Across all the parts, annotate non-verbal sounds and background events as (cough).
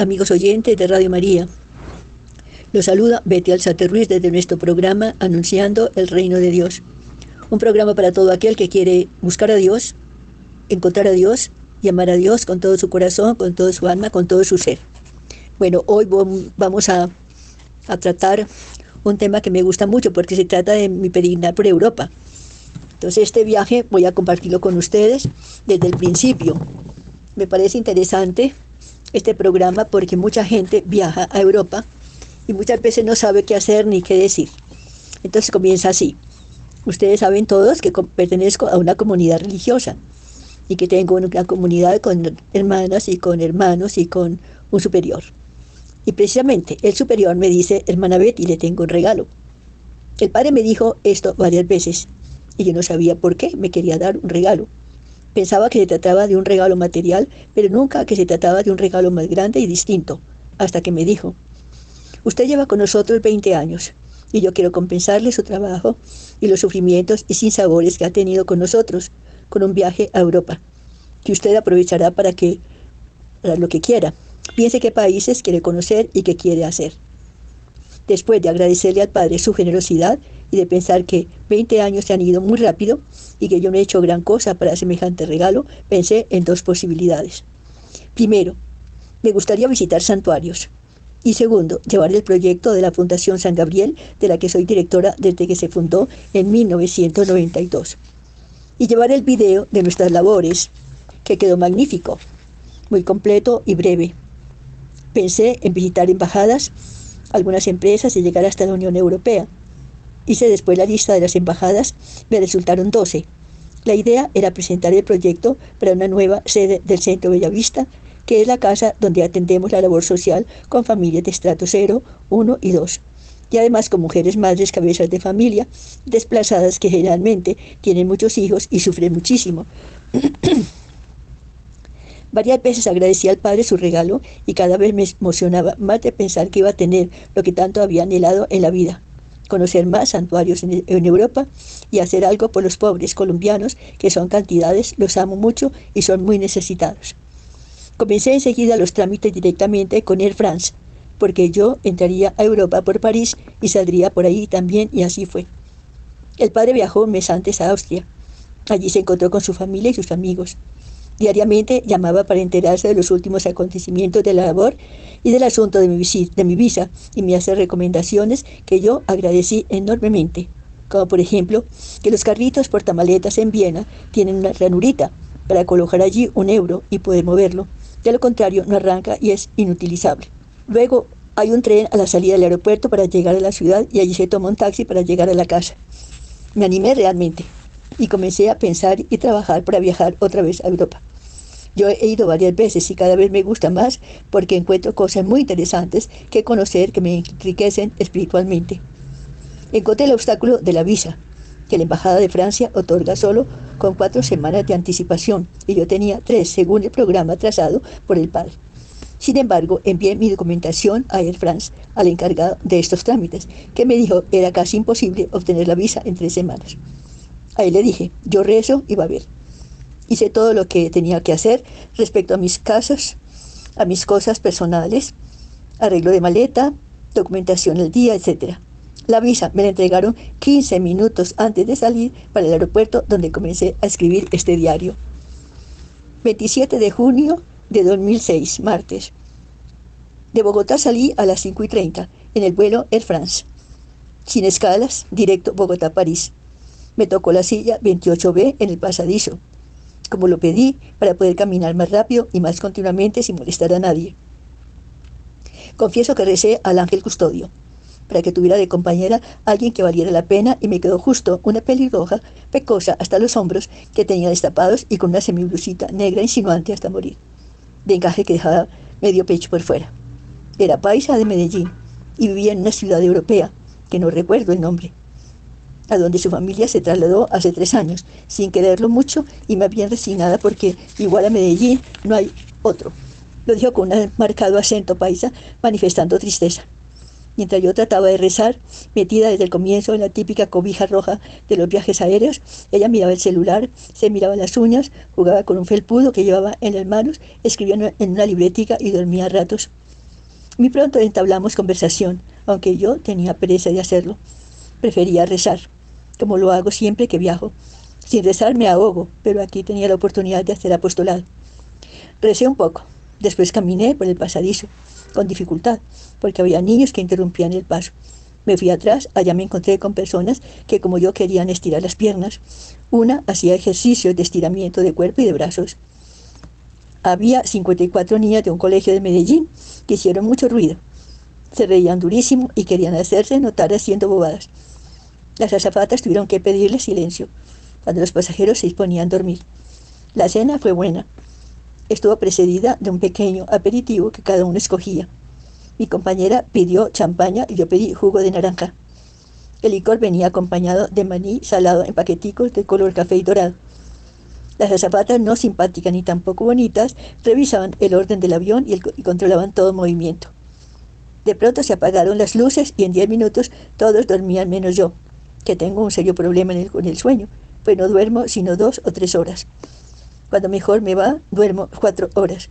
amigos oyentes de Radio María. Los saluda Betty Alzate Ruiz desde nuestro programa Anunciando el Reino de Dios. Un programa para todo aquel que quiere buscar a Dios, encontrar a Dios y amar a Dios con todo su corazón, con todo su alma, con todo su ser. Bueno, hoy vamos a, a tratar un tema que me gusta mucho porque se trata de mi peregrinar por Europa. Entonces este viaje voy a compartirlo con ustedes desde el principio. Me parece interesante este programa porque mucha gente viaja a Europa y muchas veces no sabe qué hacer ni qué decir. Entonces comienza así. Ustedes saben todos que pertenezco a una comunidad religiosa y que tengo una comunidad con hermanas y con hermanos y con un superior. Y precisamente el superior me dice, hermana Betty, le tengo un regalo. El padre me dijo esto varias veces y yo no sabía por qué me quería dar un regalo. Pensaba que se trataba de un regalo material, pero nunca que se trataba de un regalo más grande y distinto, hasta que me dijo, usted lleva con nosotros 20 años y yo quiero compensarle su trabajo y los sufrimientos y sinsabores que ha tenido con nosotros, con un viaje a Europa, que usted aprovechará para que, lo que quiera, piense qué países quiere conocer y qué quiere hacer. Después de agradecerle al Padre su generosidad y de pensar que 20 años se han ido muy rápido, y que yo no he hecho gran cosa para semejante regalo, pensé en dos posibilidades. Primero, me gustaría visitar santuarios. Y segundo, llevar el proyecto de la Fundación San Gabriel, de la que soy directora desde que se fundó en 1992. Y llevar el video de nuestras labores, que quedó magnífico, muy completo y breve. Pensé en visitar embajadas, algunas empresas y llegar hasta la Unión Europea. Hice después la lista de las embajadas, me resultaron 12. La idea era presentar el proyecto para una nueva sede del Centro Bellavista, que es la casa donde atendemos la labor social con familias de estrato 0, 1 y 2. Y además con mujeres madres cabezas de familia, desplazadas que generalmente tienen muchos hijos y sufren muchísimo. (clears throat) Varias veces agradecí al Padre su regalo y cada vez me emocionaba más de pensar que iba a tener lo que tanto había anhelado en la vida, conocer más santuarios en, Europa y hacer algo por los pobres colombianos, que son cantidades, los amo mucho y son muy necesitados. Comencé enseguida los trámites directamente con Air France, porque yo entraría a Europa por París y saldría por ahí también, y así fue. El padre viajó un mes antes a Austria. Allí se encontró con su familia y sus amigos. Diariamente llamaba para enterarse de los últimos acontecimientos de la labor y del asunto de mi, visa y me hace recomendaciones que yo agradecí enormemente, como por ejemplo que los carritos portamaletas en Viena tienen una ranurita para colocar allí un euro y poder moverlo. De lo contrario, no arranca y es inutilizable. Luego hay un tren a la salida del aeropuerto para llegar a la ciudad y allí se toma un taxi para llegar a la casa. Me animé realmente y comencé a pensar y trabajar para viajar otra vez a Europa. Yo he ido varias veces y cada vez me gusta más porque encuentro cosas muy interesantes que conocer que me enriquecen espiritualmente. Encontré el obstáculo de la visa, que la Embajada de Francia otorga solo con cuatro semanas de anticipación y yo tenía tres según el programa trazado por el padre. Sin embargo, envié mi documentación a Air France, al encargado de estos trámites, que me dijo era casi imposible obtener la visa en tres semanas. A él le dije, yo rezo y va a ver. Hice todo lo que tenía que hacer respecto a mis casas, a mis cosas personales, arreglo de maleta, documentación del día, etc. La visa me la entregaron 15 minutos antes de salir para el aeropuerto donde comencé a escribir este diario. 27 de junio de 2006, martes. De Bogotá salí a las 5 y 30 en el vuelo Air France. Sin escalas, directo Bogotá-París. Me tocó la silla 28B en el pasadizo como lo pedí, para poder caminar más rápido y más continuamente sin molestar a nadie. Confieso que recé al ángel custodio, para que tuviera de compañera alguien que valiera la pena y me quedó justo una pelirroja, pecosa hasta los hombros, que tenía destapados y con una semiblusita negra insinuante hasta morir, de encaje que dejaba medio pecho por fuera. Era paisa de Medellín y vivía en una ciudad europea, que no recuerdo el nombre a donde su familia se trasladó hace tres años, sin quererlo mucho y más bien resignada porque igual a Medellín no hay otro. Lo dijo con un marcado acento paisa, manifestando tristeza. Mientras yo trataba de rezar, metida desde el comienzo en la típica cobija roja de los viajes aéreos, ella miraba el celular, se miraba las uñas, jugaba con un felpudo que llevaba en las manos, escribía en una libretica y dormía a ratos. Muy pronto entablamos conversación, aunque yo tenía pereza de hacerlo. Prefería rezar, como lo hago siempre que viajo. Sin rezar me ahogo, pero aquí tenía la oportunidad de hacer apostolado. Recé un poco, después caminé por el pasadizo, con dificultad, porque había niños que interrumpían el paso. Me fui atrás, allá me encontré con personas que como yo querían estirar las piernas. Una hacía ejercicios de estiramiento de cuerpo y de brazos. Había 54 niñas de un colegio de Medellín que hicieron mucho ruido. Se reían durísimo y querían hacerse notar haciendo bobadas. Las azafatas tuvieron que pedirle silencio cuando los pasajeros se disponían a dormir. La cena fue buena. Estuvo precedida de un pequeño aperitivo que cada uno escogía. Mi compañera pidió champaña y yo pedí jugo de naranja. El licor venía acompañado de maní salado en paqueticos de color café y dorado. Las azafatas, no simpáticas ni tampoco bonitas, revisaban el orden del avión y, controlaban todo movimiento. De pronto se apagaron las luces y en diez minutos todos dormían menos yo, que tengo un serio problema con el sueño, pues no duermo sino dos o tres horas. Cuando mejor me va, duermo cuatro horas.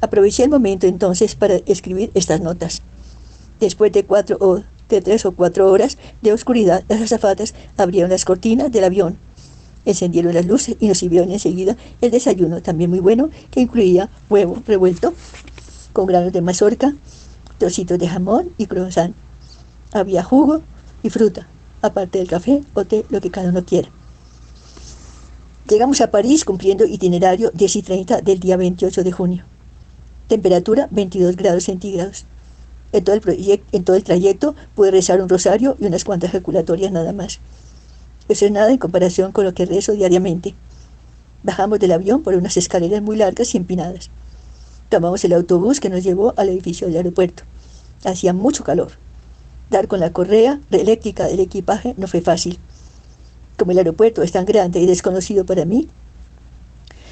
Aproveché el momento entonces para escribir estas notas. Después de cuatro o de tres o cuatro horas de oscuridad, las azafatas abrieron las cortinas del avión, encendieron las luces y nos sirvieron enseguida el desayuno, también muy bueno, que incluía huevo revuelto con granos de mazorca, trocitos de jamón y croissant. Había jugo y fruta, aparte del café o té, lo que cada uno quiera. Llegamos a París cumpliendo itinerario 10 y 30 del día 28 de junio. Temperatura 22 grados centígrados. En todo, el en todo el trayecto pude rezar un rosario y unas cuantas ejaculatorias nada más. Eso es nada en comparación con lo que rezo diariamente. Bajamos del avión por unas escaleras muy largas y empinadas. Tomamos el autobús que nos llevó al edificio del aeropuerto. Hacía mucho calor. Dar con la correa eléctrica del equipaje no fue fácil. Como el aeropuerto es tan grande y desconocido para mí,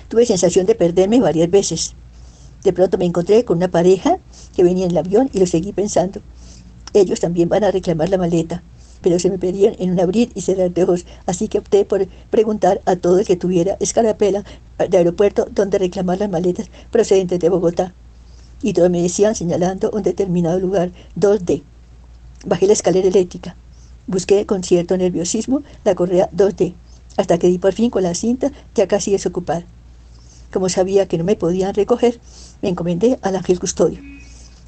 tuve sensación de perderme varias veces. De pronto me encontré con una pareja que venía en el avión y lo seguí pensando. Ellos también van a reclamar la maleta, pero se me pedían en un abrir y cerrar de ojos, así que opté por preguntar a todo el que tuviera escarapela de aeropuerto donde reclamar las maletas procedentes de Bogotá. Y todos me decían señalando un determinado lugar, 2D. Bajé la escalera eléctrica. Busqué con cierto nerviosismo la correa 2D, hasta que di por fin con la cinta ya casi desocupada. Como sabía que no me podían recoger, me encomendé al ángel custodio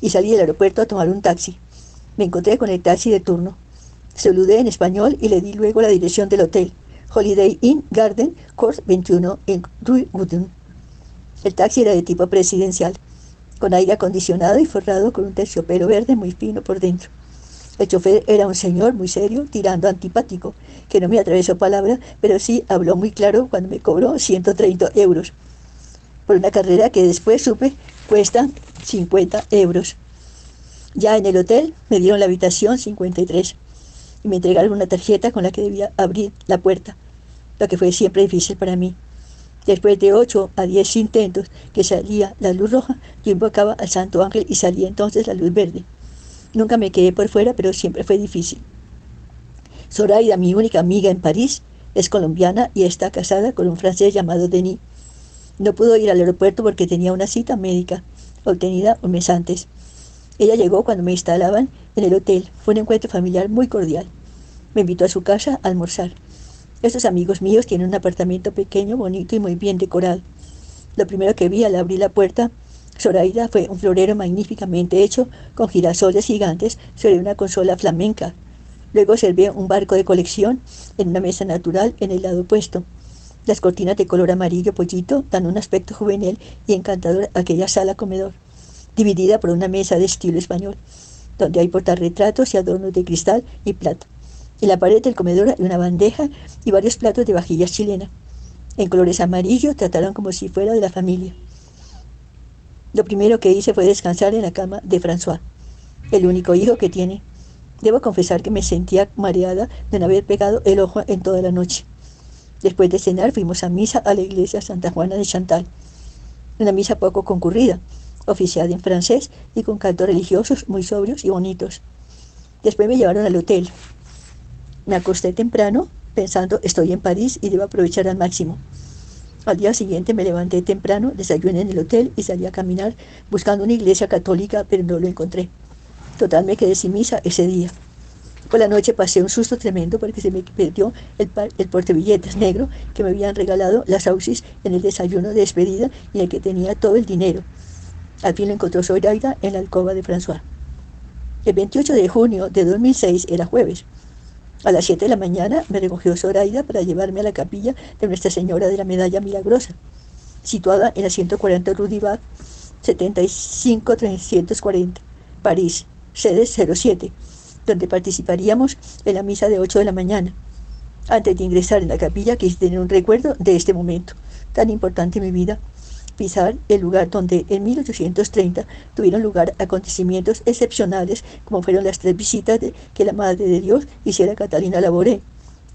y salí del aeropuerto a tomar un taxi. Me encontré con el taxi de turno. Saludé en español y le di luego la dirección del hotel, Holiday Inn Garden, Court 21, en Rue Gudun. El taxi era de tipo presidencial, con aire acondicionado y forrado con un terciopelo verde muy fino por dentro. El chofer era un señor muy serio, tirando antipático, que no me atravesó palabra, pero sí habló muy claro cuando me cobró 130 euros por una carrera que después supe cuesta 50 euros. Ya en el hotel me dieron la habitación 53 y me entregaron una tarjeta con la que debía abrir la puerta, lo que fue siempre difícil para mí. Después de 8 a 10 intentos que salía la luz roja, yo invocaba al Santo Ángel y salía entonces la luz verde. Nunca me quedé por fuera, pero siempre fue difícil. Zoraida, mi única amiga en París, es colombiana y está casada con un francés llamado Denis. No pudo ir al aeropuerto porque tenía una cita médica, obtenida un mes antes. Ella llegó cuando me instalaban en el hotel. Fue un encuentro familiar muy cordial. Me invitó a su casa a almorzar. Estos amigos míos tienen un apartamento pequeño, bonito y muy bien decorado. Lo primero que vi al abrir la puerta, Zoraida, fue un florero magníficamente hecho con girasoles gigantes sobre una consola flamenca. Luego serví un barco de colección en una mesa natural en el lado opuesto. Las cortinas de color amarillo pollito dan un aspecto juvenil y encantador a aquella sala comedor, dividida por una mesa de estilo español, donde hay portarretratos y adornos de cristal y plata. En la pared del comedor hay una bandeja y varios platos de vajillas chilena. En colores amarillos trataron como si fuera de la familia. Lo primero que hice fue descansar en la cama de François, el único hijo que tiene. Debo confesar que me sentía mareada de no haber pegado el ojo en toda la noche. Después de cenar fuimos a misa a la iglesia Santa Juana de Chantal. Una misa poco concurrida, oficiada en francés y con cantos religiosos muy sobrios y bonitos. Después me llevaron al hotel. Me acosté temprano pensando estoy en París y debo aprovechar al máximo. Al día siguiente me levanté temprano, desayuné en el hotel y salí a caminar buscando una iglesia católica, pero no lo encontré. Total, me quedé sin misa ese día. Por la noche pasé un susto tremendo porque se me perdió el, el portebilletes negro que me habían regalado las Ausis en el desayuno de despedida y en el que tenía todo el dinero. Al fin lo encontró Zoraida en la alcoba de François. El 28 de junio de 2006 era jueves. A las 7 de la mañana me recogió Zoraida para llevarme a la capilla de Nuestra Señora de la Medalla Milagrosa, situada en la 140 Rue du 75340, París, sede 07, donde participaríamos en la misa de 8 de la mañana. Antes de ingresar en la capilla quise tener un recuerdo de este momento, tan importante en mi vida, pisar el lugar donde en 1830 tuvieron lugar acontecimientos excepcionales como fueron las tres visitas de, que la Madre de Dios hiciera a Catalina Laboré,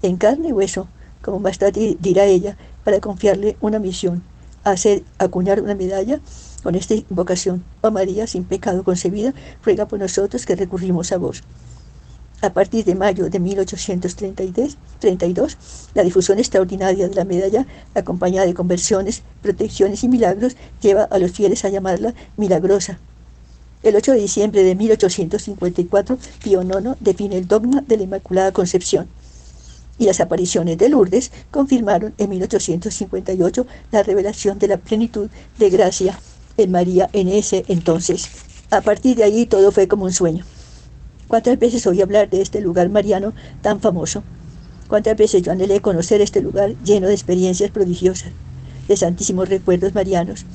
en carne y hueso, como más tarde dirá ella, para confiarle una misión, hacer acuñar una medalla con esta invocación. Oh María, sin pecado concebida, ruega por nosotros que recurrimos a vos. A partir de mayo de 1832, la difusión extraordinaria de la medalla, acompañada de conversiones, protecciones y milagros, lleva a los fieles a llamarla milagrosa. El 8 de diciembre de 1854, Pío IX define el dogma de la Inmaculada Concepción. Y las apariciones de Lourdes confirmaron en 1858 la revelación de la plenitud de gracia en María en ese entonces. A partir de allí todo fue como un sueño. ¿Cuántas veces oí hablar de este lugar mariano tan famoso? ¿Cuántas veces yo anhelé conocer este lugar lleno de experiencias prodigiosas, de santísimos recuerdos marianos?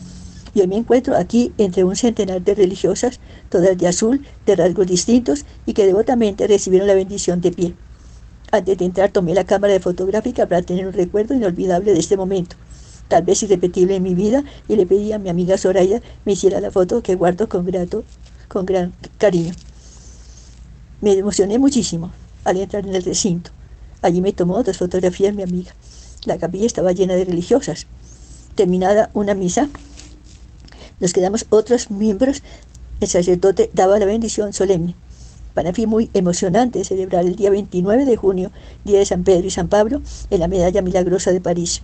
Y hoy me encuentro aquí entre un centenar de religiosas, todas de azul, de rasgos distintos y que devotamente recibieron la bendición de pie. Antes de entrar tomé la cámara de fotográfica para tener un recuerdo inolvidable de este momento, tal vez irrepetible en mi vida, y le pedí a mi amiga Soraya me hiciera la foto que guardo con grato, con gran cariño. Me emocioné muchísimo al entrar en el recinto. Allí me tomó dos fotografías mi amiga. La capilla estaba llena de religiosas. Terminada una misa, nos quedamos otros miembros. El sacerdote daba la bendición solemne. Para mí muy emocionante celebrar el día 29 de junio, día de San Pedro y San Pablo, en la Medalla Milagrosa de París.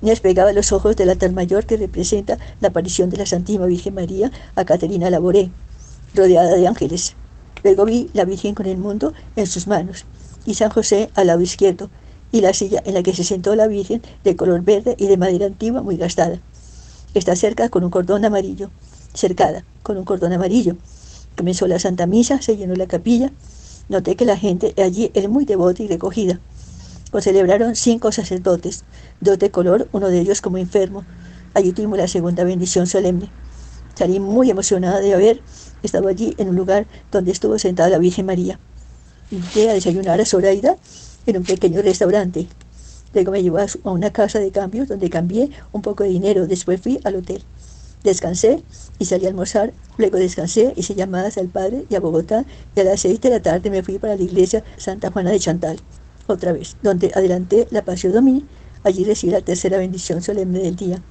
Me despegaba los ojos del altar mayor que representa la aparición de la Santísima Virgen María a Caterina Laboré, rodeada de ángeles. Luego vi la Virgen con el mundo en sus manos y San José al lado izquierdo y la silla en la que se sentó la Virgen de color verde y de madera antigua muy gastada. Está cerca con un cordón amarillo, cercada con un cordón amarillo. Comenzó la Santa Misa, se llenó la capilla. Noté que la gente allí era muy devota y recogida. Lo celebraron cinco sacerdotes, dos de color, uno de ellos como enfermo. Allí tuvimos la segunda bendición solemne. Salí muy emocionada de haber estaba allí en un lugar donde estuvo sentada la Virgen María. Invité a desayunar a Zoraida en un pequeño restaurante. Luego me llevó a una casa de cambios donde cambié un poco de dinero. Después fui al hotel. Descansé y salí a almorzar. Luego descansé, hice llamadas al padre y a Bogotá. Y a las seis de la tarde me fui para la iglesia Santa Juana de Chantal, otra vez, donde adelanté la Pasio Domini. Allí recibí la tercera bendición solemne del día.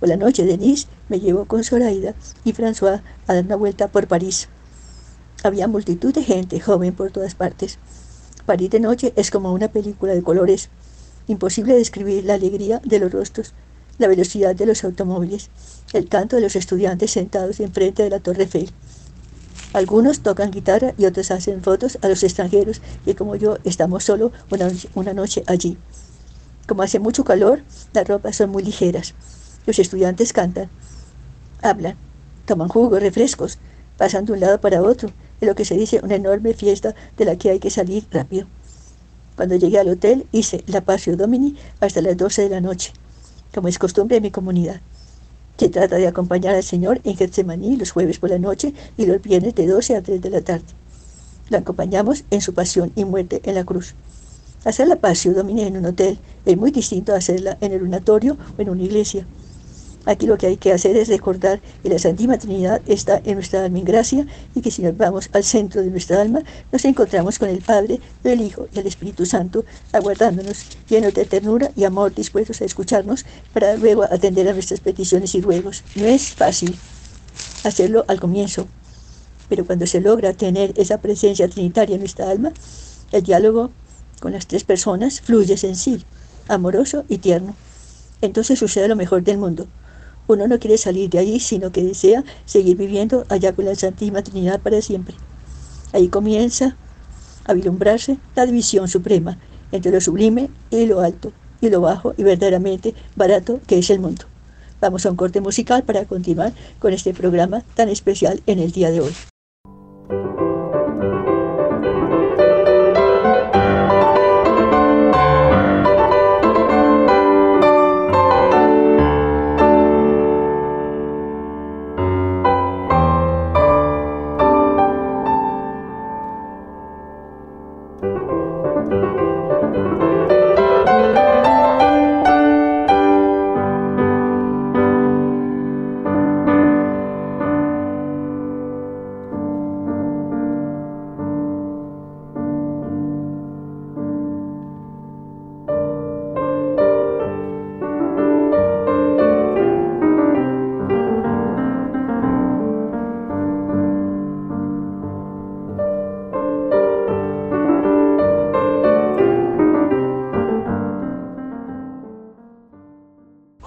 Por la noche, Denise me llevó con Zoraida y François a dar una vuelta por París. Había multitud de gente joven por todas partes. París de noche es como una película de colores. Imposible describir la alegría de los rostros, la velocidad de los automóviles, el canto de los estudiantes sentados enfrente de la Torre Eiffel. Algunos tocan guitarra y otros hacen fotos a los extranjeros y como yo estamos solo una noche allí. Como hace mucho calor, las ropas son muy ligeras. Los estudiantes cantan, hablan, toman jugos, refrescos, pasan de un lado para otro, en lo que se dice una enorme fiesta de la que hay que salir rápido. Cuando llegué al hotel hice la Pasio Domini hasta las 12 de la noche, como es costumbre en mi comunidad. Se trata de acompañar al Señor en Getsemaní los jueves por la noche y los viernes de 12 a 3 de la tarde. La acompañamos en su pasión y muerte en la cruz. Hacer la Pasio Domini en un hotel es muy distinto a hacerla en el unatorio o en una iglesia. Aquí lo que hay que hacer es recordar que la Santísima Trinidad está en nuestra alma en gracia y que si nos vamos al centro de nuestra alma, nos encontramos con el Padre, el Hijo y el Espíritu Santo, aguardándonos, llenos de ternura y amor, dispuestos a escucharnos para luego atender a nuestras peticiones y ruegos. No es fácil hacerlo al comienzo, pero cuando se logra tener esa presencia trinitaria en nuestra alma, el diálogo con las tres personas fluye sencillo, amoroso y tierno. entonces sucede lo mejor del mundo. Uno no quiere salir de allí, sino que desea seguir viviendo allá con la Santísima Trinidad para siempre. Ahí comienza a vislumbrarse la división suprema entre lo sublime y lo alto, y lo bajo y verdaderamente barato que es el mundo. Vamos a un corte musical para continuar con este programa tan especial en el día de hoy.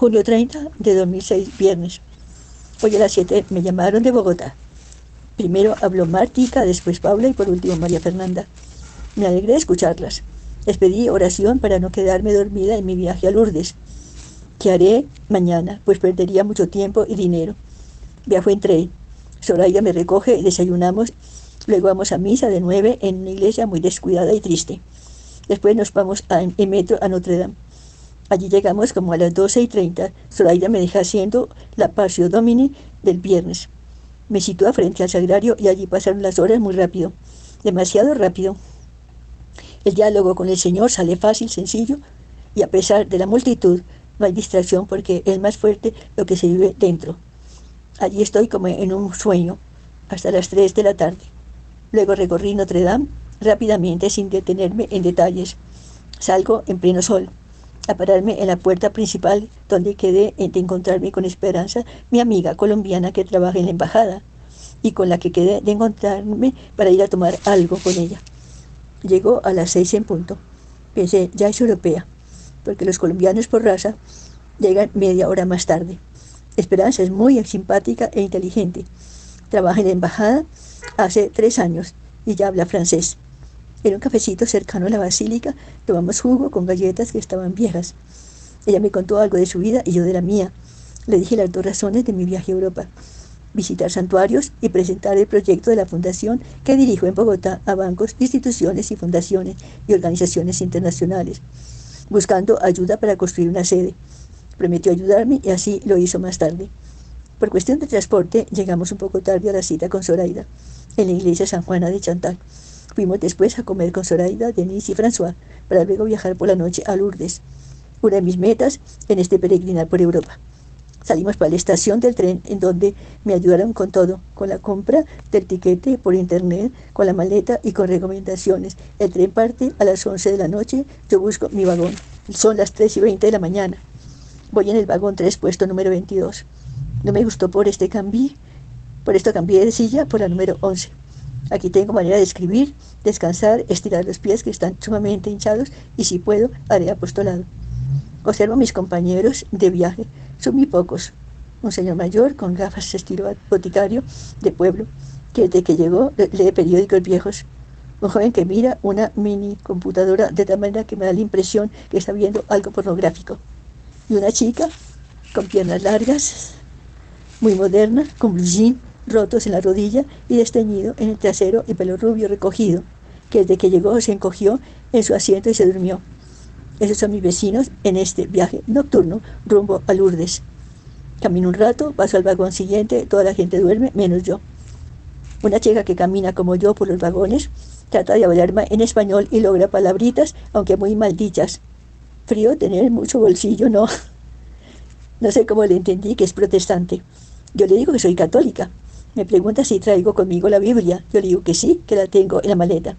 Julio 30 de 2006, viernes. Hoy a las 7 me llamaron de Bogotá. Primero habló Martica, después Paula y por último María Fernanda. Me alegré de escucharlas. Les pedí oración para no quedarme dormida en mi viaje a Lourdes. ¿Qué haré mañana? Pues perdería mucho tiempo y dinero. Viajo en tren. Soraya me recoge y desayunamos. Luego vamos a misa de nueve en una iglesia muy descuidada y triste. Después nos vamos en metro a Notre Dame. Allí llegamos como a las 12 y 30. Zoraida me deja haciendo la Pasio Domini del viernes. Me sitúa frente al sagrario y allí pasaron las horas muy rápido, demasiado rápido. El diálogo con el Señor sale fácil, sencillo, y a pesar de la multitud, no hay distracción porque es más fuerte lo que se vive dentro. Allí estoy como en un sueño, hasta las 3 de la tarde. Luego recorrí Notre Dame rápidamente sin detenerme en detalles. Salgo en pleno sol a pararme en la puerta principal donde quedé de encontrarme con Esperanza, mi amiga colombiana que trabaja en la embajada y con la que quedé de encontrarme para ir a tomar algo con ella. Llegó a las seis en punto. Pensé, ya es europea, porque los colombianos por raza llegan media hora más tarde. Esperanza es muy simpática e inteligente. Trabaja en la embajada hace tres años y ya habla francés. En un cafecito cercano a la basílica tomamos jugo con galletas que estaban viejas. Ella me contó algo de su vida y yo de la mía. Le dije las dos razones de mi viaje a Europa. Visitar santuarios y presentar el proyecto de la fundación que dirijo en Bogotá a bancos, instituciones y fundaciones y organizaciones internacionales, buscando ayuda para construir una sede. Prometió ayudarme y así lo hizo más tarde. Por cuestión de transporte, llegamos un poco tarde a la cita con Zoraida, en la iglesia San Juana de Chantal. Fuimos después a comer con Zoraida, Denise y François, para luego viajar por la noche a Lourdes, una de mis metas en este peregrinar por Europa. Salimos para la estación del tren en donde me ayudaron con todo, con la compra del tiquete por internet, con la maleta y con recomendaciones. El tren parte a las 11 de la noche, yo busco mi vagón. Son las 3 y 20 de la mañana. Voy en el vagón 3, puesto número 22. No me gustó por este cambio, por esto cambié de silla por la número 11. Aquí tengo manera de escribir, descansar, estirar los pies que están sumamente hinchados y si puedo, haré apostolado. Observo a mis compañeros de viaje, son muy pocos. Un señor mayor con gafas estilo boticario de pueblo, que desde que llegó lee periódicos viejos. Un joven que mira una mini computadora de tal manera que me da la impresión que está viendo algo pornográfico. Y una chica con piernas largas, muy moderna, con blue jean, rotos en la rodilla y desteñido en el trasero y pelo rubio recogido, que desde que llegó se encogió en su asiento y se durmió. Esos son mis vecinos en este viaje nocturno rumbo a Lourdes. Camino un rato, paso al vagón siguiente, toda la gente duerme, menos yo. Una chica que camina como yo por los vagones trata de hablarme en español y logra palabritas, aunque muy maldichas. Frío tener mucho bolsillo, no. (laughs) No sé cómo le entendí que es protestante. Yo le digo que soy católica, me pregunta si traigo conmigo la Biblia. Yo le digo que sí, que la tengo en la maleta.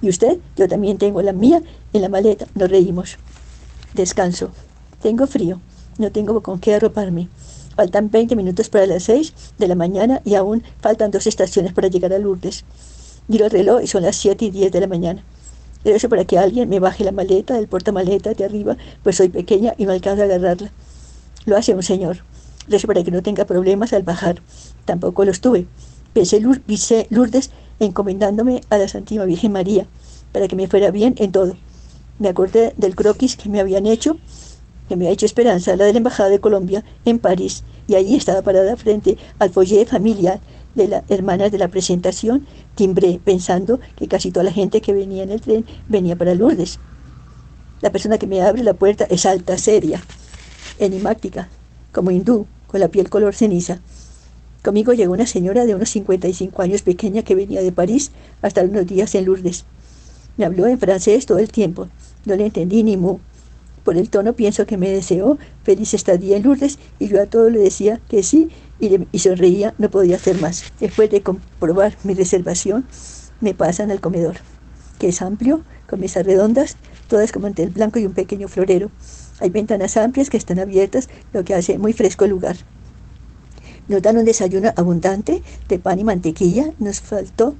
¿Y usted? Yo también tengo la mía en la maleta. Nos reímos. Descanso. Tengo frío. No tengo con qué arroparme. Faltan 20 minutos para las 6 de la mañana y aún faltan dos estaciones para llegar a Lourdes. Miro el reloj y son las 7 y 10 de la mañana. eso para que alguien me baje la maleta del portamaleta de arriba, pues soy pequeña y no alcanzo a agarrarla. Lo hace un señor. Rezo para que no tenga problemas al bajar. Tampoco los tuve. Pensé Lourdes encomendándome a la Santísima Virgen María para que me fuera bien en todo. Me acordé del croquis que me habían hecho, que me ha hecho Esperanza, la de la Embajada de Colombia en París, y allí estaba parada frente al foyer familiar de las hermanas de la presentación, timbré pensando que casi toda la gente que venía en el tren venía para Lourdes. La persona que me abre la puerta es alta, seria, enigmática, como hindú, con la piel color ceniza. Conmigo llegó una señora de unos 55 años pequeña que venía de París hasta unos días en Lourdes. Me habló en francés todo el tiempo. No le entendí ni mu. Por el tono pienso que me deseó feliz estadía en Lourdes y yo a todo le decía que sí y, sonreía, no podía hacer más. Después de comprobar mi reservación, me pasan al comedor, que es amplio, con mesas redondas, todas con mantel blanco y un pequeño florero. Hay ventanas amplias que están abiertas, lo que hace muy fresco el lugar. Nos dan un desayuno abundante de pan y mantequilla. Nos faltó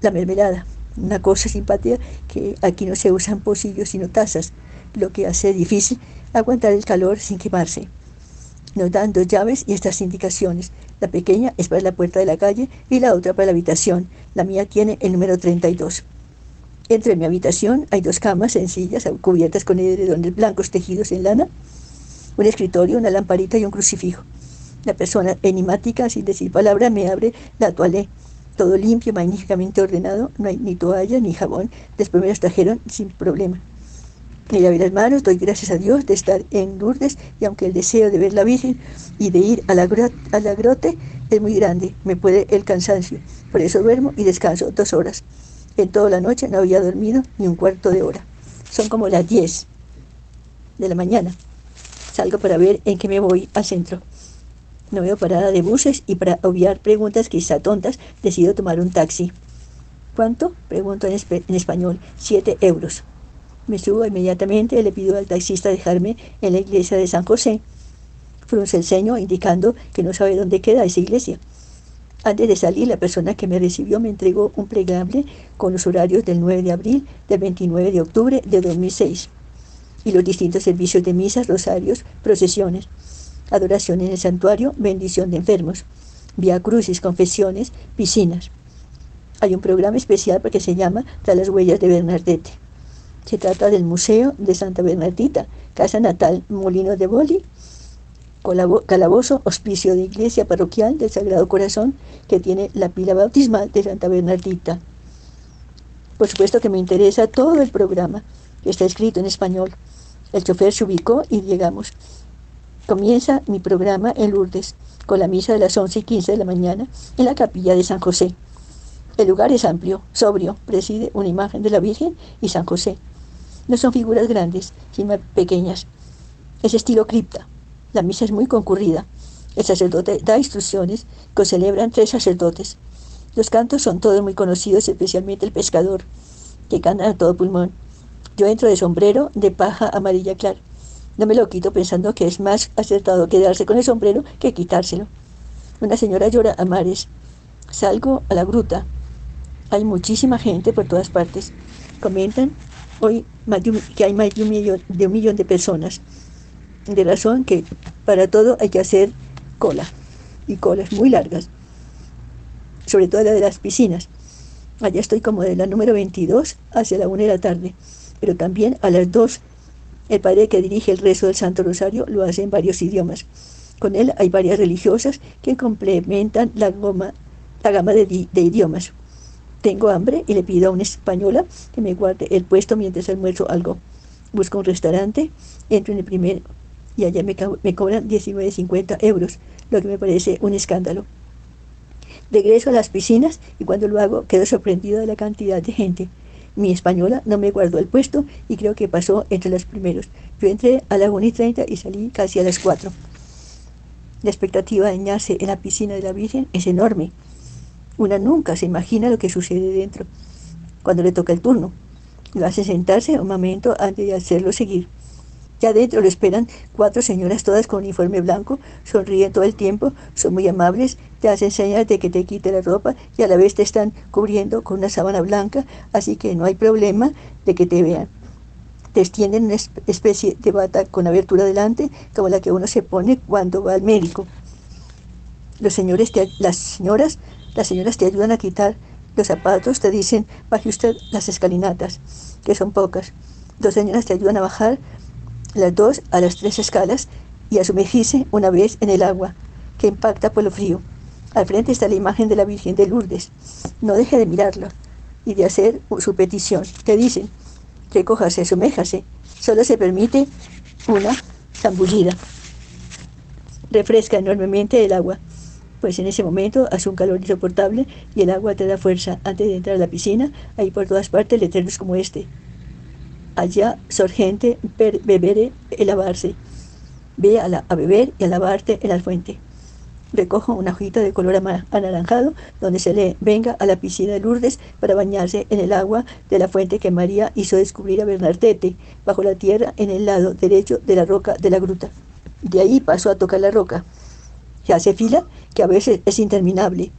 la mermelada, una cosa simpática que aquí no se usan pocillos sino tazas, lo que hace difícil aguantar el calor sin quemarse. Nos dan dos llaves y estas indicaciones. La pequeña es para la puerta de la calle y la otra para la habitación. La mía tiene el número 32. Entre mi habitación hay dos camas sencillas cubiertas con edredones blancos tejidos en lana, un escritorio, una lamparita y un crucifijo. La persona enigmática, sin decir palabra, me abre la toalé. Todo limpio, magníficamente ordenado, no hay ni toalla ni jabón. Después me las trajeron sin problema. Me lavé las manos, doy gracias a Dios de estar en Lourdes y aunque el deseo de ver la Virgen y de ir a la, a la grote es muy grande, me puede el cansancio. Por eso duermo y descanso dos horas. En toda la noche no había dormido ni un cuarto de hora. Son como las 10 de la mañana. Salgo para ver en qué me voy al centro. No veo parada de buses y para obviar preguntas quizá tontas, decido tomar un taxi. ¿Cuánto? Pregunto en, en español. Siete euros. Me subo inmediatamente y le pido al taxista dejarme en la iglesia de San José. Frunce el ceño indicando que no sabe dónde queda esa iglesia. Antes de salir, la persona que me recibió me entregó un plegable con los horarios del 9 de abril, del 29 de octubre de 2006 y los distintos servicios de misas, rosarios, procesiones, adoración en el santuario, bendición de enfermos, vía crucis, confesiones, piscinas. Hay un programa especial porque se llama Tras las huellas de Bernardete. Se trata del Museo de Santa Bernardita, Casa Natal, Molino de Boli, calabozo, hospicio de iglesia parroquial del Sagrado Corazón, que tiene la pila bautismal de Santa Bernardita. Por supuesto que me interesa todo el programa, que está escrito en español. El chofer se ubicó y llegamos. Comienza mi programa en Lourdes, con la misa de las 11 y 15 de la mañana en la capilla de San José. El lugar es amplio, sobrio, preside una imagen de la Virgen y San José. No son figuras grandes, sino pequeñas. Es estilo cripta. La misa es muy concurrida. El sacerdote da instrucciones que celebran tres sacerdotes. Los cantos son todos muy conocidos, especialmente el pescador, que canta a todo pulmón. Yo entro de sombrero de paja amarilla clara. No me lo quito pensando que es más acertado quedarse con el sombrero que quitárselo. Una señora llora a mares. Salgo a la gruta. Hay muchísima gente por todas partes. Comentan hoy que hay más de un, millón, de un millón de personas. De razón que para todo hay que hacer cola. Y colas muy largas. Sobre todo la de las piscinas. Allá estoy como de la número 22 hacia la 1 de la tarde. Pero también a las 2 el padre que dirige el rezo del Santo Rosario lo hace en varios idiomas. Con él hay varias religiosas que complementan la, goma, la gama de, de idiomas. Tengo hambre y le pido a una española que me guarde el puesto mientras almuerzo algo. Busco un restaurante, entro en el primero y allá me, cobran 19,50 euros, lo que me parece un escándalo. Regreso a las piscinas y cuando lo hago quedo sorprendido de la cantidad de gente. Mi española no me guardó el puesto y creo que pasó entre los primeros. Yo entré a las 1 y 30 y salí casi a las 4. La expectativa de bañarse en la piscina de la Virgen es enorme. Una nunca se imagina lo que sucede dentro cuando le toca el turno. Lo hace sentarse un momento antes de hacerlo seguir. Ya adentro lo esperan cuatro señoras todas con uniforme blanco, sonríen todo el tiempo, son muy amables, te hacen señas de que te quite la ropa y a la vez te están cubriendo con una sábana blanca, así que no hay problema de que te vean. te extienden una especie de bata con abertura delante, como la que uno se pone cuando va al médico. Las señoras, las señoras te ayudan a quitar los zapatos, te dicen, baje usted las escalinatas, que son pocas. Dos señoras te ayudan a bajar las dos a las tres escalas y a sumergirse una vez en el agua, que impacta por lo frío. Al frente está la imagen de la Virgen de Lourdes. No deje de mirarlo y de hacer su petición. Te dicen, recójase, suméjase. Solo se permite una zambullida. Refresca enormemente el agua pues en ese momento hace un calor insoportable y el agua te da fuerza. Antes de entrar a la piscina, hay por todas partes letreros como este. Allá, sorgente, beber y lavarse. Ve a, a, beber y a lavarte en la fuente. Recojo una hojita de color anaranjado donde se lee, venga a la piscina de Lourdes para bañarse en el agua de la fuente que María hizo descubrir a Bernardete, bajo la tierra en el lado derecho de la roca de la gruta. De ahí pasó a tocar la roca. Se hace fila que a veces es interminable.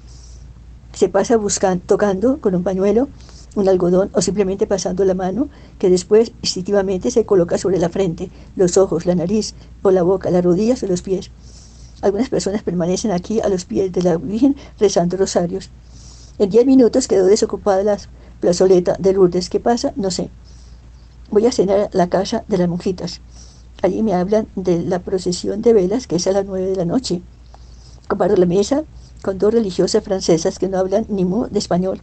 Se pasa buscando, tocando con un pañuelo, un algodón o simplemente pasando la mano que después instintivamente se coloca sobre la frente, los ojos, la nariz o la boca, las rodillas o los pies. Algunas personas permanecen aquí a los pies de la Virgen rezando rosarios. En diez minutos quedó desocupada la plazoleta de Lourdes. ¿Qué pasa? No sé. Voy a cenar a la casa de las monjitas. Allí me hablan de la procesión de velas que es a las nueve de la noche. Comparto la mesa con dos religiosas francesas que no hablan ni mu de español.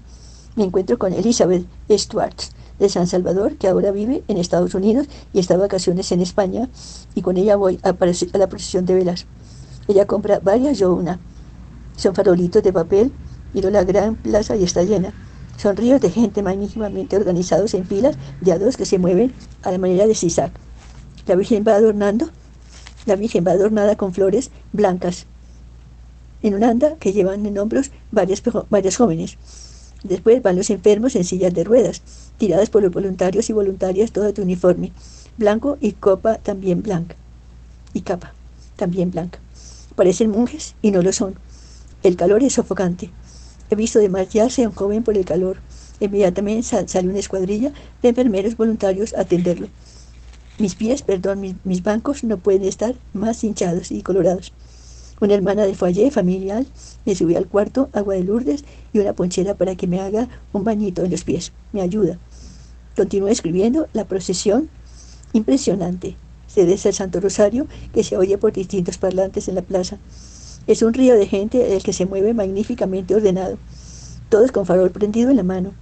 Me encuentro con Elizabeth Stuart de San Salvador, que ahora vive en Estados Unidos y está de vacaciones en España, y con ella voy a, a la procesión de velas. Ella compra varias, yo una. Son farolitos de papel, miro la gran plaza y está llena. Son ríos de gente magníficamente organizados en filas de a dos que se mueven a la manera de zigzag. La Virgen va adornando, la Virgen va adornada con flores blancas, en una anda que llevan en hombros varias, varias jóvenes. Después van los enfermos en sillas de ruedas, tiradas por los voluntarios y voluntarias todo de uniforme, blanco y copa también blanca, y capa también blanca. Parecen monjes y no lo son. El calor es sofocante. He visto desmayarse a un joven por el calor. Inmediatamente sale una escuadrilla de enfermeros voluntarios a atenderlo. Mis pies, perdón, mis bancos no pueden estar más hinchados y colorados. Una hermana de foyer familiar me subió al cuarto, agua de Lourdes y una ponchera para que me haga un bañito en los pies. Me ayuda. Continúo escribiendo la procesión impresionante. Se desea el Santo Rosario que se oye por distintos parlantes en la plaza. Es un río de gente el que se mueve magníficamente ordenado, todos con farol prendido en la mano.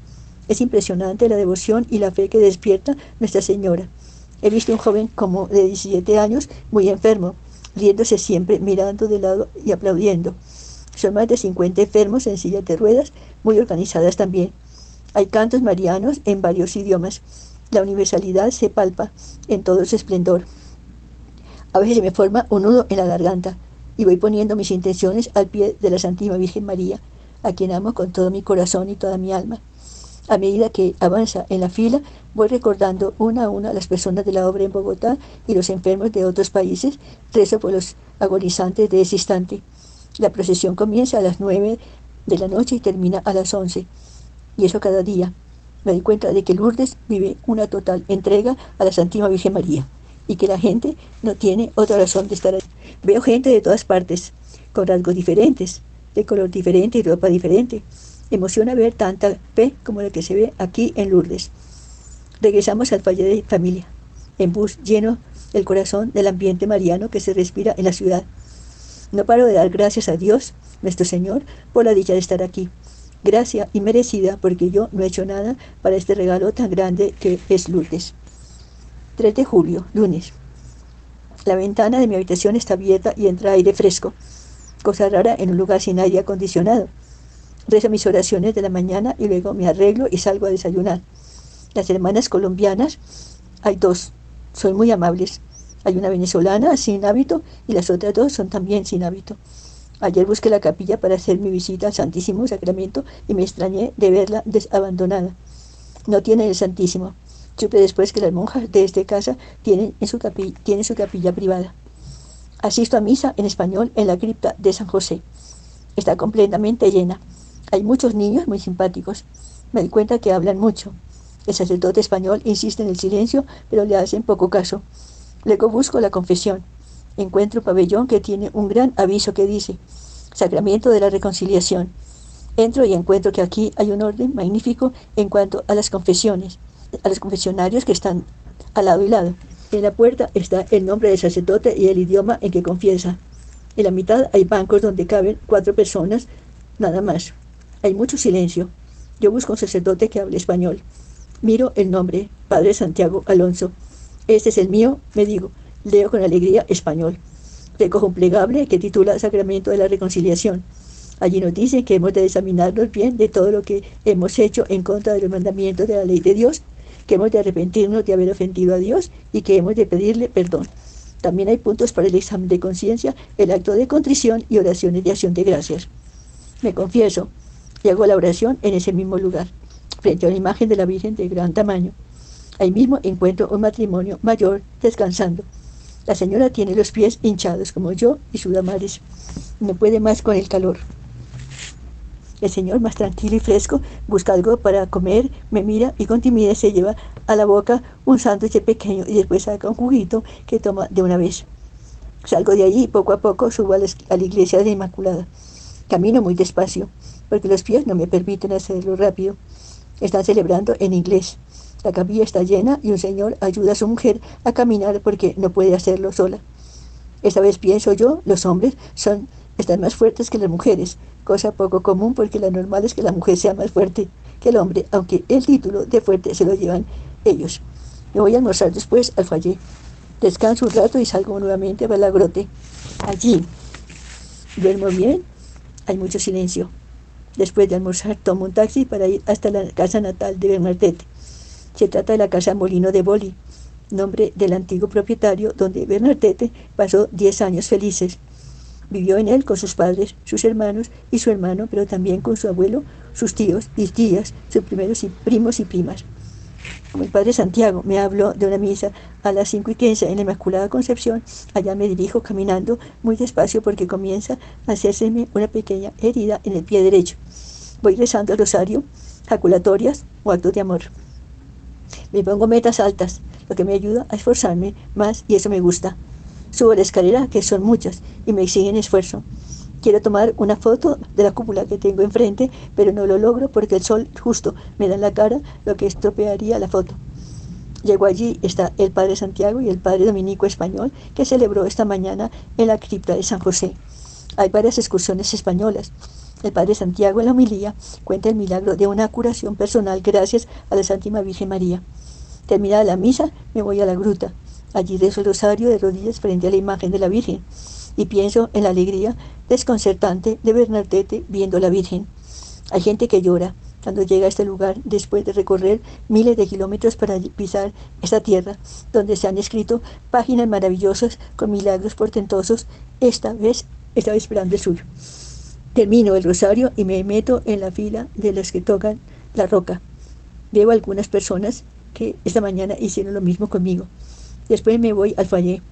Es impresionante la devoción y la fe que despierta Nuestra Señora. He visto un joven como de 17 años, muy enfermo, riéndose siempre, mirando de lado y aplaudiendo. Son más de 50 enfermos en sillas de ruedas, muy organizadas también. Hay cantos marianos en varios idiomas. La universalidad se palpa en todo su esplendor. A veces se me forma un nudo en la garganta y voy poniendo mis intenciones al pie de la Santísima Virgen María, a quien amo con todo mi corazón y toda mi alma. A medida que avanza en la fila, voy recordando una a una las personas de la obra en Bogotá y los enfermos de otros países, rezo por los agonizantes de ese instante. La procesión comienza a las nueve de la noche y termina a las once. Y eso cada día. Me doy cuenta de que Lourdes vive una total entrega a la Santísima Virgen María y que la gente no tiene otra razón de estar ahí. Veo gente de todas partes, con rasgos diferentes, de color diferente y ropa diferente Emociona ver tanta fe como la que se ve aquí en Lourdes. Regresamos al Valle de Familia, en bus lleno el corazón del ambiente mariano que se respira en la ciudad. No paro de dar gracias a Dios, nuestro Señor, por la dicha de estar aquí. Gracia y merecida porque yo no he hecho nada para este regalo tan grande que es Lourdes. 3 de julio, lunes. La ventana de mi habitación está abierta y entra aire fresco, cosa rara en un lugar sin aire acondicionado. Rezo mis oraciones de la mañana y luego me arreglo y salgo a desayunar. Las hermanas colombianas, hay dos, son muy amables. Hay una venezolana sin hábito y las otras dos son también sin hábito. Ayer busqué la capilla para hacer mi visita al Santísimo Sacramento y me extrañé de verla desabandonada. No tiene el Santísimo. Supe después que las monjas de esta casa tienen, en su, capilla, tienen su capilla privada. Asisto a misa en español en la cripta de San José. Está completamente llena. Hay muchos niños muy simpáticos. Me di cuenta que hablan mucho. El sacerdote español insiste en el silencio, pero le hacen poco caso. Luego busco la confesión. Encuentro un pabellón que tiene un gran aviso que dice, Sacramento de la Reconciliación. Entro y encuentro que aquí hay un orden magnífico en cuanto a las confesiones, a los confesionarios que están al lado y lado. En la puerta está el nombre del sacerdote y el idioma en que confiesa. En la mitad hay bancos donde caben cuatro personas, nada más. Hay mucho silencio. Yo busco un sacerdote que hable español. Miro el nombre, Padre Santiago Alonso. Este es el mío, me digo. Leo con alegría español. Recojo un plegable que titula Sacramento de la Reconciliación. Allí nos dice que hemos de examinarnos bien de todo lo que hemos hecho en contra de los mandamientos de la ley de Dios, que hemos de arrepentirnos de haber ofendido a Dios y que hemos de pedirle perdón. También hay puntos para el examen de conciencia, el acto de contrición y oraciones de acción de gracias. Me confieso y hago la oración en ese mismo lugar, frente a una imagen de la Virgen de gran tamaño. Ahí mismo encuentro un matrimonio mayor descansando. La señora tiene los pies hinchados como yo y sudamares. No puede más con el calor. El señor, más tranquilo y fresco, busca algo para comer, me mira y con timidez se lleva a la boca un sándwich pequeño y después saca un juguito que toma de una vez. Salgo de allí y poco a poco subo a la iglesia de la Inmaculada. Camino muy despacio, porque los pies no me permiten hacerlo rápido. Están celebrando en inglés. La capilla está llena y un señor ayuda a su mujer a caminar porque no puede hacerlo sola. Esta vez pienso yo, los hombres son, están más fuertes que las mujeres, cosa poco común porque lo normal es que la mujer sea más fuerte que el hombre, aunque el título de fuerte se lo llevan ellos. Me voy a almorzar después al fallé. Descanso un rato y salgo nuevamente a grote. Allí duermo bien, hay mucho silencio. Después de almorzar tomo un taxi para ir hasta la casa natal de Bernadette. Se trata de la casa Molino de Boli, nombre del antiguo propietario donde Bernadette pasó 10 años felices. Vivió en él con sus padres, sus hermanos y su hermano, pero también con su abuelo, sus tíos y tías, sus primeros primos y primas. El padre Santiago me habló de una misa a las cinco y quince en la Inmaculada Concepción, allá me dirijo caminando muy despacio porque comienza a hacérseme una pequeña herida en el pie derecho. Voy rezando el rosario, jaculatorias o actos de amor. Me pongo metas altas, lo que me ayuda a esforzarme más y eso me gusta. Subo la escalera, que son muchas, y me exigen esfuerzo. Quiero tomar una foto de la cúpula que tengo enfrente, pero no lo logro porque el sol justo me da en la cara, lo que estropearía la foto. Llego allí, está el Padre Santiago y el Padre Dominico Español, que celebró esta mañana en la cripta de San José. Hay varias excursiones españolas. El Padre Santiago en la homilía cuenta el milagro de una curación personal gracias a la Santísima Virgen María. Terminada la misa, me voy a la gruta. Allí rezo el rosario de rodillas frente a la imagen de la Virgen y pienso en la alegría desconcertante de Bernadette viendo a la Virgen. Hay gente que llora cuando llega a este lugar después de recorrer miles de kilómetros para pisar esta tierra donde se han escrito páginas maravillosas con milagros portentosos, esta vez estaba esperando el suyo. Termino el rosario y me meto en la fila de los que tocan la roca. Veo algunas personas que esta mañana hicieron lo mismo conmigo. Después me voy al fallé.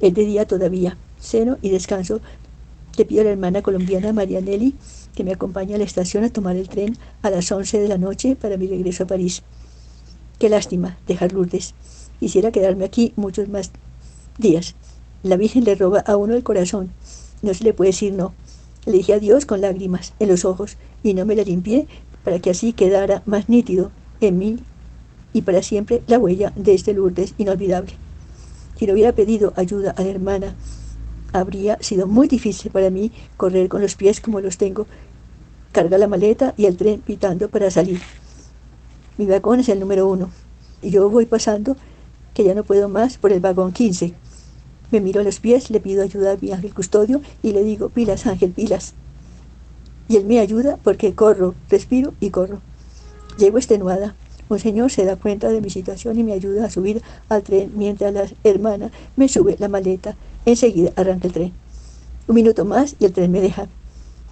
Es de día todavía. Ceno y descanso. Le pido a la hermana colombiana María Nelly que me acompañe a la estación a tomar el tren a las 11 de la noche para mi regreso a París. Qué lástima dejar Lourdes. Quisiera quedarme aquí muchos más días. La Virgen le roba a uno el corazón. No se le puede decir no. Le dije adiós con lágrimas en los ojos y no me la limpié para que así quedara más nítido en mí y para siempre la huella de este Lourdes inolvidable. Si no hubiera pedido ayuda a la hermana, habría sido muy difícil para mí correr con los pies como los tengo. Carga la maleta y el tren pitando para salir. Mi vagón es el número uno y yo voy pasando que ya no puedo más por el vagón 15. Me miro a los pies, le pido ayuda a mi ángel custodio y le digo, pilas, ángel, pilas. Y él me ayuda porque corro, respiro y corro. Llego extenuada, un señor se da cuenta de mi situación y me ayuda a subir al tren mientras la hermana me sube la maleta. Enseguida arranca el tren. Un minuto más y el tren me deja.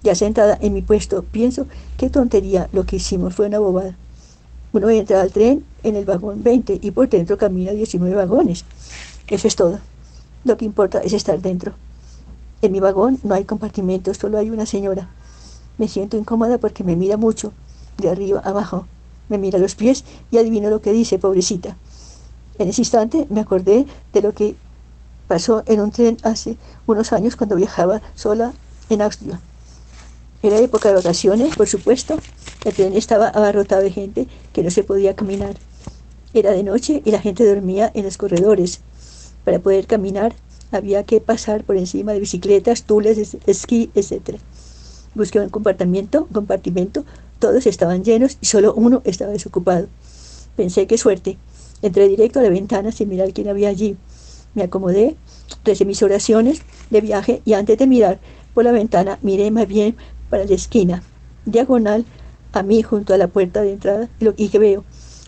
Ya sentada en mi puesto, pienso, qué tontería lo que hicimos, fue una bobada. Uno entra al tren en el vagón 20 y por dentro camina 19 vagones. Eso es todo. Lo que importa es estar dentro. En mi vagón no hay compartimentos, solo hay una señora. Me siento incómoda porque me mira mucho, de arriba abajo Me mira los pies y adivino lo que dice, pobrecita. En ese instante me acordé de lo que pasó en un tren hace unos años cuando viajaba sola en Austria. Era época de vacaciones, por supuesto. El tren estaba abarrotado de gente que no se podía caminar. Era de noche y la gente dormía en los corredores. Para poder caminar había que pasar por encima de bicicletas, tules, esquí, etc. Busqué un compartimiento, compartimento, todos estaban llenos y solo uno estaba desocupado. Pensé qué suerte. Entré directo a la ventana sin mirar quién había allí. Me acomodé, recé mis oraciones de viaje y antes de mirar por la ventana miré más bien para la esquina, diagonal a mí junto a la puerta de entrada y que veo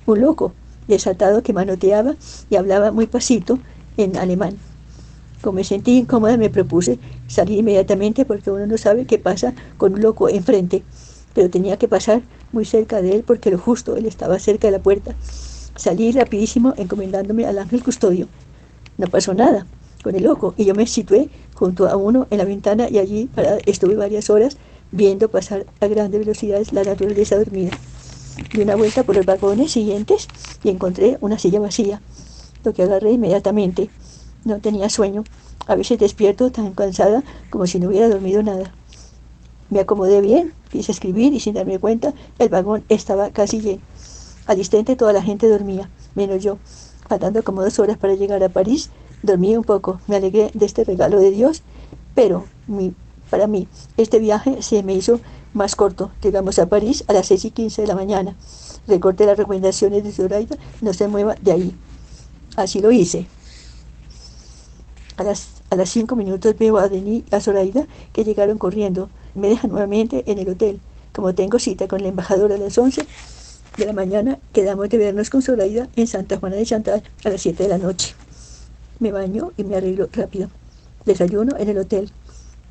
un loco desatado que manoteaba y hablaba muy pasito en alemán. Como me sentí incómoda, me propuse salir inmediatamente porque uno no sabe qué pasa con un loco enfrente, pero tenía que pasar muy cerca de él porque lo justo, él estaba cerca de la puerta. Salí rapidísimo encomendándome al ángel custodio. No pasó nada con el loco y yo me situé junto a uno en la ventana y allí estuve varias horas viendo pasar a grandes velocidades la naturaleza dormida. Di una vuelta por los vagones siguientes y encontré una silla vacía, lo que agarré inmediatamente. No tenía sueño. A veces despierto tan cansada como si no hubiera dormido nada. Me acomodé bien, quise escribir y sin darme cuenta el vagón estaba casi lleno. Al instante toda la gente dormía, menos yo. Faltando como dos horas para llegar a París, dormí un poco. Me alegré de este regalo de Dios, pero para mí, este viaje se me hizo más corto. Llegamos a París a las 6 y 15 de la mañana. Recorté las recomendaciones de Zoraida, no se mueva de ahí. Así lo hice. A las, a las 5 minutos veo a Denis y a Zoraida que llegaron corriendo. Me dejan nuevamente en el hotel. Como tengo cita con la embajadora a las 11 de la mañana, quedamos de vernos con Zoraida en Santa Juana de Chantal a las 7 de la noche. Me baño y me arreglo rápido. Desayuno en el hotel.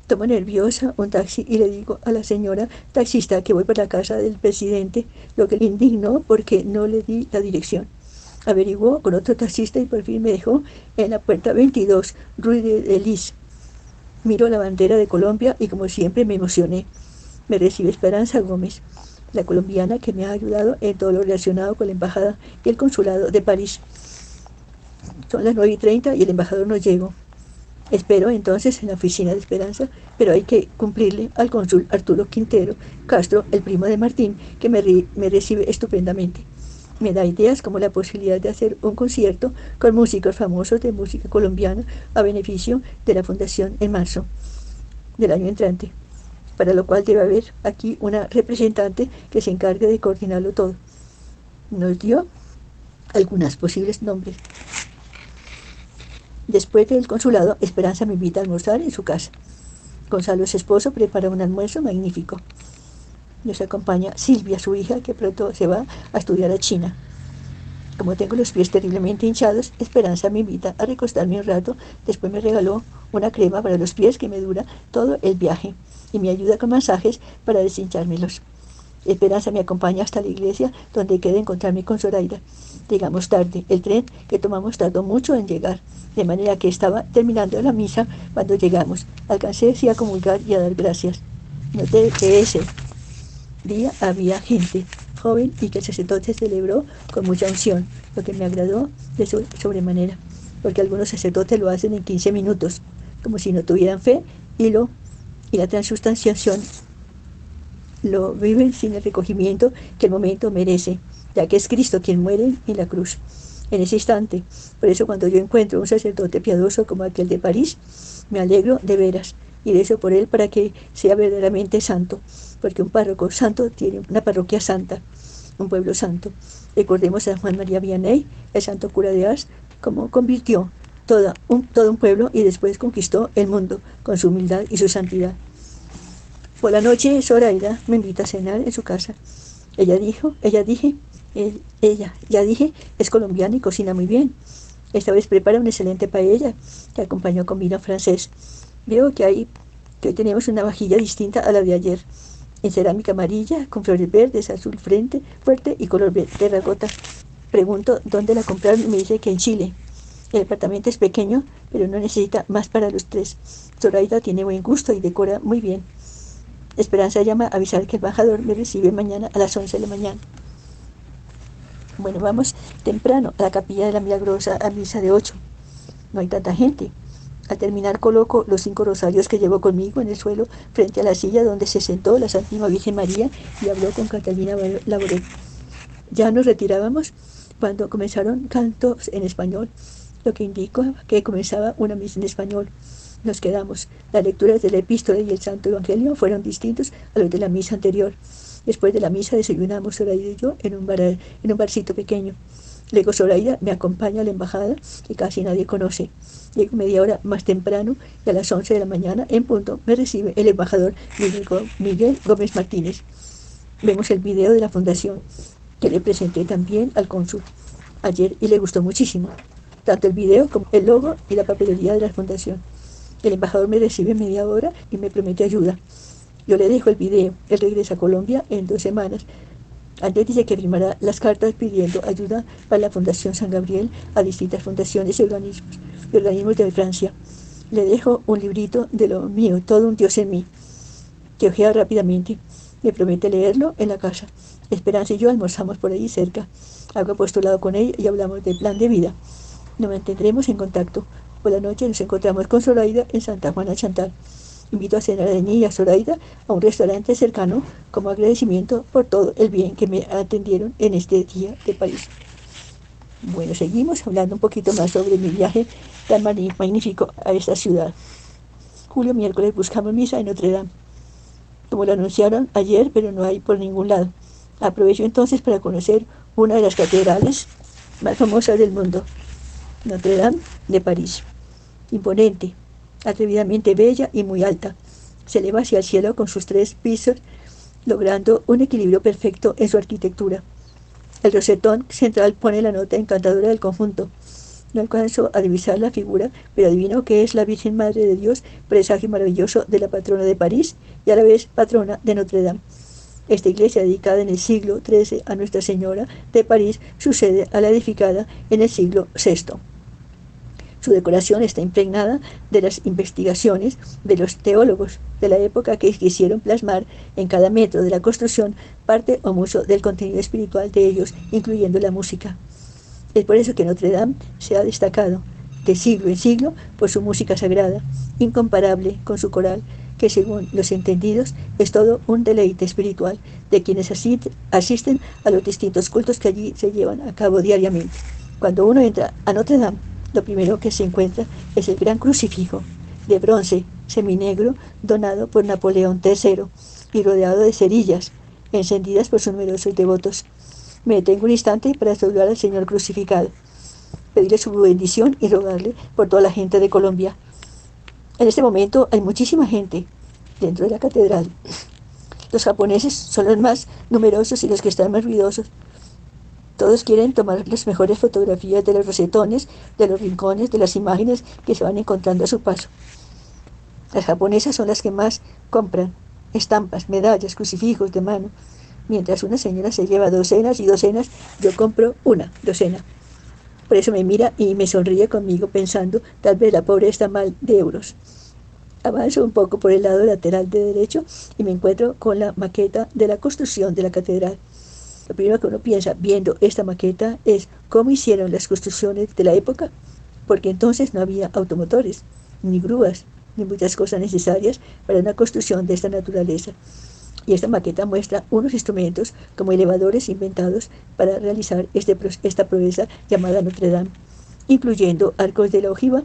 Tomo nerviosa un taxi y le digo a la señora taxista que voy para la casa del presidente, lo que le indignó porque no le di la dirección. Averiguó con otro taxista y por fin me dejó en la puerta 22, Rue de Lis. Miro la bandera de Colombia y como siempre me emocioné. Me recibe Esperanza Gómez, la colombiana que me ha ayudado en todo lo relacionado con la embajada y el consulado de París. Son las 9 y 30 y el embajador no llegó. Espero entonces en la oficina de Esperanza, pero hay que cumplirle al cónsul Arturo Quintero Castro, el primo de Martín, que me, me recibe estupendamente. Me da ideas como la posibilidad de hacer un concierto con músicos famosos de música colombiana a beneficio de la Fundación en marzo del año entrante, para lo cual debe haber aquí una representante que se encargue de coordinarlo todo. Nos dio algunos posibles nombres. Después del consulado, Esperanza me invita a almorzar en su casa. Gonzalo, su esposo, prepara un almuerzo magnífico. Nos acompaña Silvia, su hija, que pronto se va a estudiar a China. Como tengo los pies terriblemente hinchados, Esperanza me invita a recostarme un rato. Después me regaló una crema para los pies que me dura todo el viaje y me ayuda con masajes para deshinchármelos. Esperanza me acompaña hasta la iglesia donde queda encontrarme con Zoraida. Llegamos tarde. El tren que tomamos tardó mucho en llegar de manera que estaba terminando la misa cuando llegamos. Alcancé así a comulgar y a dar gracias. Noté que ese día había gente joven y que el sacerdote celebró con mucha unción, lo que me agradó de sobremanera, porque algunos sacerdotes lo hacen en 15 minutos, como si no tuvieran fe, y, lo, y la transustanciación lo viven sin el recogimiento que el momento merece, ya que es Cristo quien muere en la cruz en ese instante. Por eso cuando yo encuentro un sacerdote piadoso como aquel de París, me alegro de veras y rezo por él para que sea verdaderamente santo, porque un párroco santo tiene una parroquia santa, un pueblo santo. Recordemos a Juan María Vianney, el santo cura de Ars, como convirtió toda un, todo un pueblo y después conquistó el mundo con su humildad y su santidad. Por la noche, Zoraida me invita a cenar en su casa. Ella dijo, ella dije, ella, ya dije, es colombiana y cocina muy bien. Esta vez prepara una excelente paella que acompañó con vino francés. Veo que, hay, que hoy tenemos una vajilla distinta a la de ayer, en cerámica amarilla, con flores verdes, azul frente, fuerte y color terracota. Pregunto dónde la compraron y me dice que en Chile. El apartamento es pequeño, pero no necesita más para los tres. Zoraida tiene buen gusto y decora muy bien. Esperanza llama a avisar que el embajador me recibe mañana a las 11 de la mañana. Bueno, vamos temprano a la capilla de la Milagrosa a misa de 8. No hay tanta gente. Al terminar coloco los cinco rosarios que llevo conmigo en el suelo frente a la silla donde se sentó la Santísima Virgen María y habló con Catalina Laboret. Ya nos retirábamos cuando comenzaron cantos en español, lo que indica que comenzaba una misa en español. Nos quedamos. Las lecturas de la epístola y el Santo Evangelio fueron distintos a los de la misa anterior. Después de la misa desayunamos Zoraida y yo en un, bar, en un barcito pequeño. Luego Zoraida me acompaña a la embajada que casi nadie conoce. Llego media hora más temprano y a las 11 de la mañana en punto me recibe el embajador Miguel Gómez Martínez. Vemos el video de la fundación que le presenté también al cónsul ayer y le gustó muchísimo, tanto el video como el logo y la papelería de la fundación. El embajador me recibe media hora y me promete ayuda. Yo le dejo el video. Él regresa a Colombia en dos semanas. Antes dice que firmará las cartas pidiendo ayuda para la Fundación San Gabriel a distintas fundaciones y organismos, organismos de Francia. Le dejo un librito de lo mío, todo un Dios en mí, que ojea rápidamente. Me promete leerlo en la casa. Esperanza y yo almorzamos por ahí cerca. Hago apostolado con ella y hablamos del plan de vida. Nos mantendremos en contacto. Por la noche nos encontramos con Zoraida en Santa Juana Chantal. Invito a cenar a Niña Zoraida a un restaurante cercano como agradecimiento por todo el bien que me atendieron en este día de París. Bueno, seguimos hablando un poquito más sobre mi viaje tan magnífico a esta ciudad. Julio miércoles buscamos misa en Notre Dame, como lo anunciaron ayer, pero no hay por ningún lado. Aprovecho entonces para conocer una de las catedrales más famosas del mundo, Notre Dame de París. Imponente, atrevidamente bella y muy alta. Se eleva hacia el cielo con sus tres pisos, logrando un equilibrio perfecto en su arquitectura. El rosetón central pone la nota encantadora del conjunto. No alcanzo a divisar la figura, pero adivino que es la Virgen Madre de Dios, presagio maravilloso de la patrona de París y a la vez patrona de Notre Dame. Esta iglesia dedicada en el siglo XIII a Nuestra Señora de París sucede a la edificada en el siglo VI. Su decoración está impregnada de las investigaciones de los teólogos de la época que quisieron plasmar en cada metro de la construcción parte o mucho del contenido espiritual de ellos, incluyendo la música. Es por eso que Notre Dame se ha destacado de siglo en siglo por su música sagrada, incomparable con su coral, que según los entendidos es todo un deleite espiritual de quienes asisten a los distintos cultos que allí se llevan a cabo diariamente. Cuando uno entra a Notre Dame, lo primero que se encuentra es el gran crucifijo de bronce seminegro donado por Napoleón III y rodeado de cerillas encendidas por sus numerosos devotos. Me detengo un instante para saludar al Señor crucificado, pedirle su bendición y rogarle por toda la gente de Colombia. En este momento hay muchísima gente dentro de la catedral. Los japoneses son los más numerosos y los que están más ruidosos. Todos quieren tomar las mejores fotografías de los rosetones, de los rincones, de las imágenes que se van encontrando a su paso. Las japonesas son las que más compran estampas, medallas, crucifijos de mano. Mientras una señora se lleva docenas y docenas, yo compro una docena. Por eso me mira y me sonríe conmigo pensando, tal vez la pobre está mal de euros. Avanzo un poco por el lado lateral de derecho y me encuentro con la maqueta de la construcción de la catedral. Lo primero que uno piensa viendo esta maqueta es cómo hicieron las construcciones de la época, porque entonces no había automotores, ni grúas, ni muchas cosas necesarias para una construcción de esta naturaleza. Y esta maqueta muestra unos instrumentos como elevadores inventados para realizar este, esta proeza llamada Notre Dame, incluyendo arcos de la ojiva,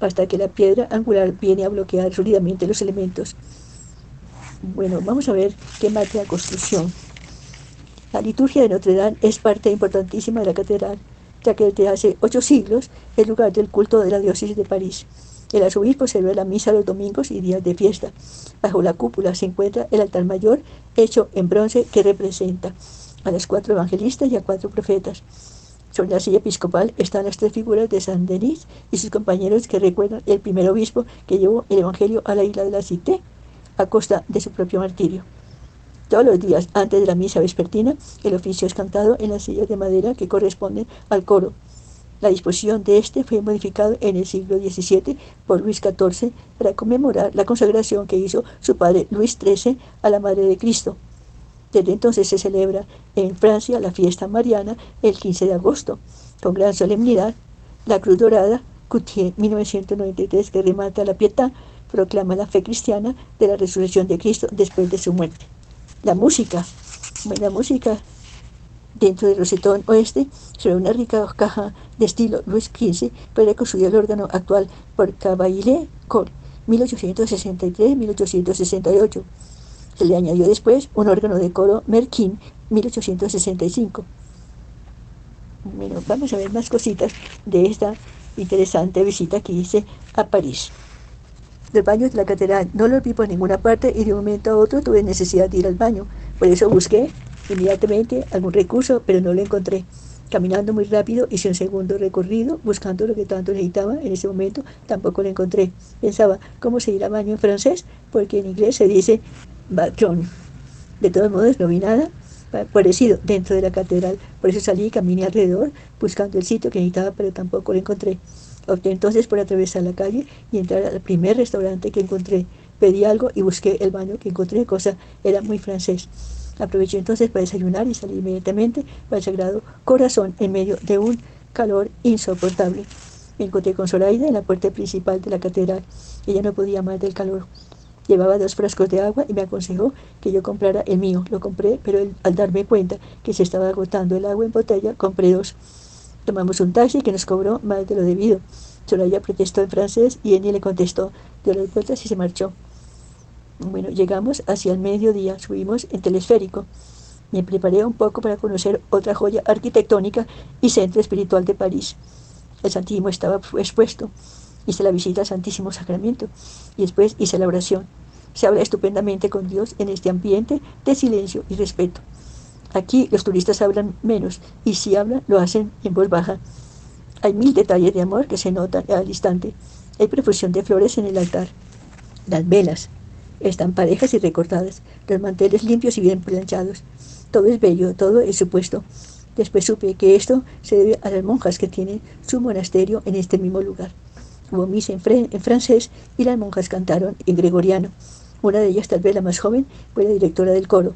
hasta que la piedra angular viene a bloquear sólidamente los elementos. Bueno, vamos a ver qué marca construcción. La liturgia de Notre Dame es parte importantísima de la catedral, ya que desde hace ocho siglos es lugar del culto de la diócesis de París. El arzobispo celebra la misa los domingos y días de fiesta. Bajo la cúpula se encuentra el altar mayor hecho en bronce que representa a los cuatro evangelistas y a cuatro profetas. Sobre la silla episcopal están las tres figuras de San Denis y sus compañeros que recuerdan el primer obispo que llevó el evangelio a la isla de la Cité a costa de su propio martirio. Todos los días, antes de la misa vespertina, el oficio es cantado en las sillas de madera que corresponden al coro. La disposición de este fue modificado en el siglo XVII por Luis XIV para conmemorar la consagración que hizo su padre Luis XIII a la Madre de Cristo. Desde entonces se celebra en Francia la fiesta mariana el 15 de agosto, con gran solemnidad. La Cruz Dorada, Coutier 1993, que remata la pietad, proclama la fe cristiana de la resurrección de Cristo después de su muerte. La música, la música dentro del rosetón oeste, sobre una rica caja de estilo Luis XV, fue reconstruido el órgano actual por Cavaillé Cole, 1863-1868. Se le añadió después un órgano de coro Merkin, 1865. Bueno, vamos a ver más cositas de esta interesante visita que hice a París. Del baño de la catedral no lo vi por ninguna parte y de un momento a otro tuve necesidad de ir al baño. Por eso busqué inmediatamente algún recurso, pero no lo encontré. Caminando muy rápido hice un segundo recorrido buscando lo que tanto necesitaba. En ese momento tampoco lo encontré. Pensaba, ¿cómo se irá baño en francés? Porque en inglés se dice bathroom. De todos modos, no vi nada parecido dentro de la catedral. Por eso salí y caminé alrededor buscando el sitio que necesitaba, pero tampoco lo encontré. Opté entonces por atravesar la calle y entrar al primer restaurante que encontré. Pedí algo y busqué el baño que encontré, cosa era muy francés. Aproveché entonces para desayunar y salí inmediatamente para el Sagrado Corazón en medio de un calor insoportable. Me encontré con Zoraida en la puerta principal de la catedral. Ella no podía más del calor. Llevaba dos frascos de agua y me aconsejó que yo comprara el mío. Lo compré, pero al darme cuenta que se estaba agotando el agua en botella, compré dos. Tomamos un taxi que nos cobró más de lo debido. Soraya protestó en francés y Eni le contestó, dio las vueltas y se marchó. Bueno, llegamos hacia el mediodía, subimos en telesférico. Me preparé un poco para conocer otra joya arquitectónica y centro espiritual de París. El Santísimo estaba expuesto. Hice la visita al Santísimo Sacramento y después hice la oración. Se habla estupendamente con Dios en este ambiente de silencio y respeto. Aquí los turistas hablan menos y si hablan lo hacen en voz baja. Hay mil detalles de amor que se notan al instante. Hay profusión de flores en el altar. Las velas están parejas y recortadas, los manteles limpios y bien planchados. Todo es bello, todo es supuesto. Después supe que esto se debe a las monjas que tienen su monasterio en este mismo lugar. Hubo misa en, en francés y las monjas cantaron en gregoriano. Una de ellas, tal vez la más joven, fue la directora del coro.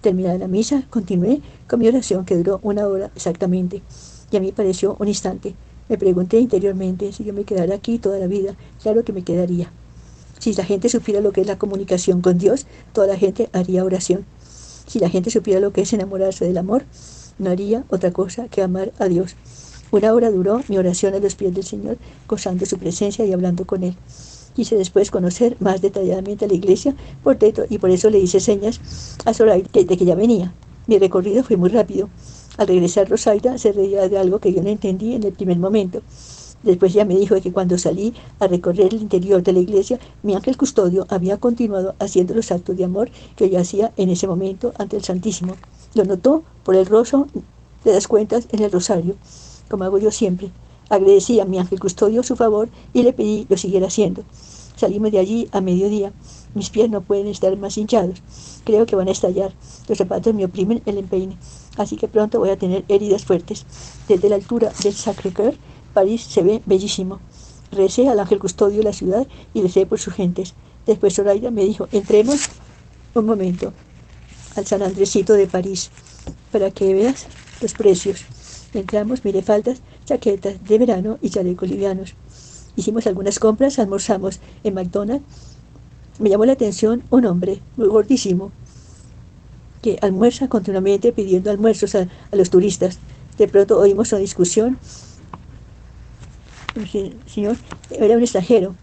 Terminada la misa, continué con mi oración que duró una hora exactamente. Y a mí pareció un instante. Me pregunté interiormente si yo me quedara aquí toda la vida. Claro que me quedaría. Si la gente supiera lo que es la comunicación con Dios, toda la gente haría oración. Si la gente supiera lo que es enamorarse del amor, no haría otra cosa que amar a Dios. Una hora duró mi oración a los pies del Señor, gozando su presencia y hablando con Él. Quise después conocer más detalladamente a la iglesia por teto y por eso le hice señas a Zoraida de que ya venía. Mi recorrido fue muy rápido. Al regresar Rosaida se reía de algo que yo no entendí en el primer momento. Después ya me dijo que cuando salí a recorrer el interior de la iglesia, mi ángel custodio había continuado haciendo los actos de amor que yo hacía en ese momento ante el Santísimo. Lo notó por el roso de las cuentas en el rosario, como hago yo siempre. Agradecí a mi ángel custodio su favor y le pedí lo siguiera haciendo. Salimos de allí a mediodía. Mis pies no pueden estar más hinchados. Creo que van a estallar. Los zapatos me oprimen el empeine. Así que pronto voy a tener heridas fuertes. Desde la altura del Sacré-Cœur, París se ve bellísimo. Recé al ángel custodio de la ciudad y recé por sus gentes. Después Zoraida me dijo, entremos un momento al San Andresito de París para que veas los precios. Entramos, mire faltas, chaquetas de verano y chalecos livianos. Hicimos algunas compras, almorzamos en McDonald's. Me llamó la atención un hombre muy gordísimo que almuerza continuamente pidiendo almuerzos a, los turistas. De pronto oímos una discusión. El señor era un extranjero.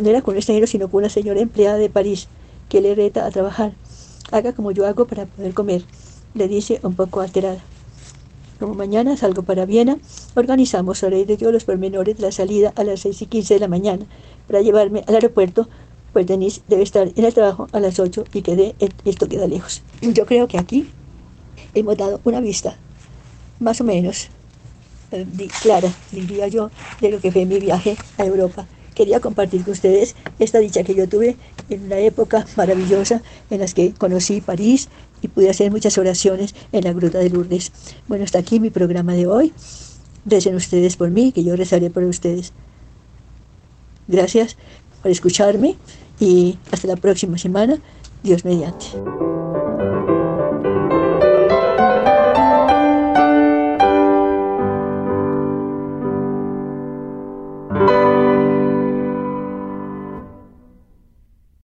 No era con un extranjero, sino con una señora empleada de París que le reta a trabajar. Haga como yo hago para poder comer, le dice un poco alterada. Como mañana salgo para Viena, organizamos a de yo los pormenores de la salida a las 6 y 15 de la mañana para llevarme al aeropuerto, pues Denise debe estar en el trabajo a las 8 y quede, esto queda lejos. Yo creo que aquí hemos dado una vista más o menos eh, clara, diría yo, de lo que fue mi viaje a Europa quería compartir con ustedes esta dicha que yo tuve en una época maravillosa en las que conocí París y pude hacer muchas oraciones en la Gruta de Lourdes. Bueno, hasta aquí mi programa de hoy. Recen ustedes por mí, que yo rezaré por ustedes. Gracias por escucharme y hasta la próxima semana, Dios mediante.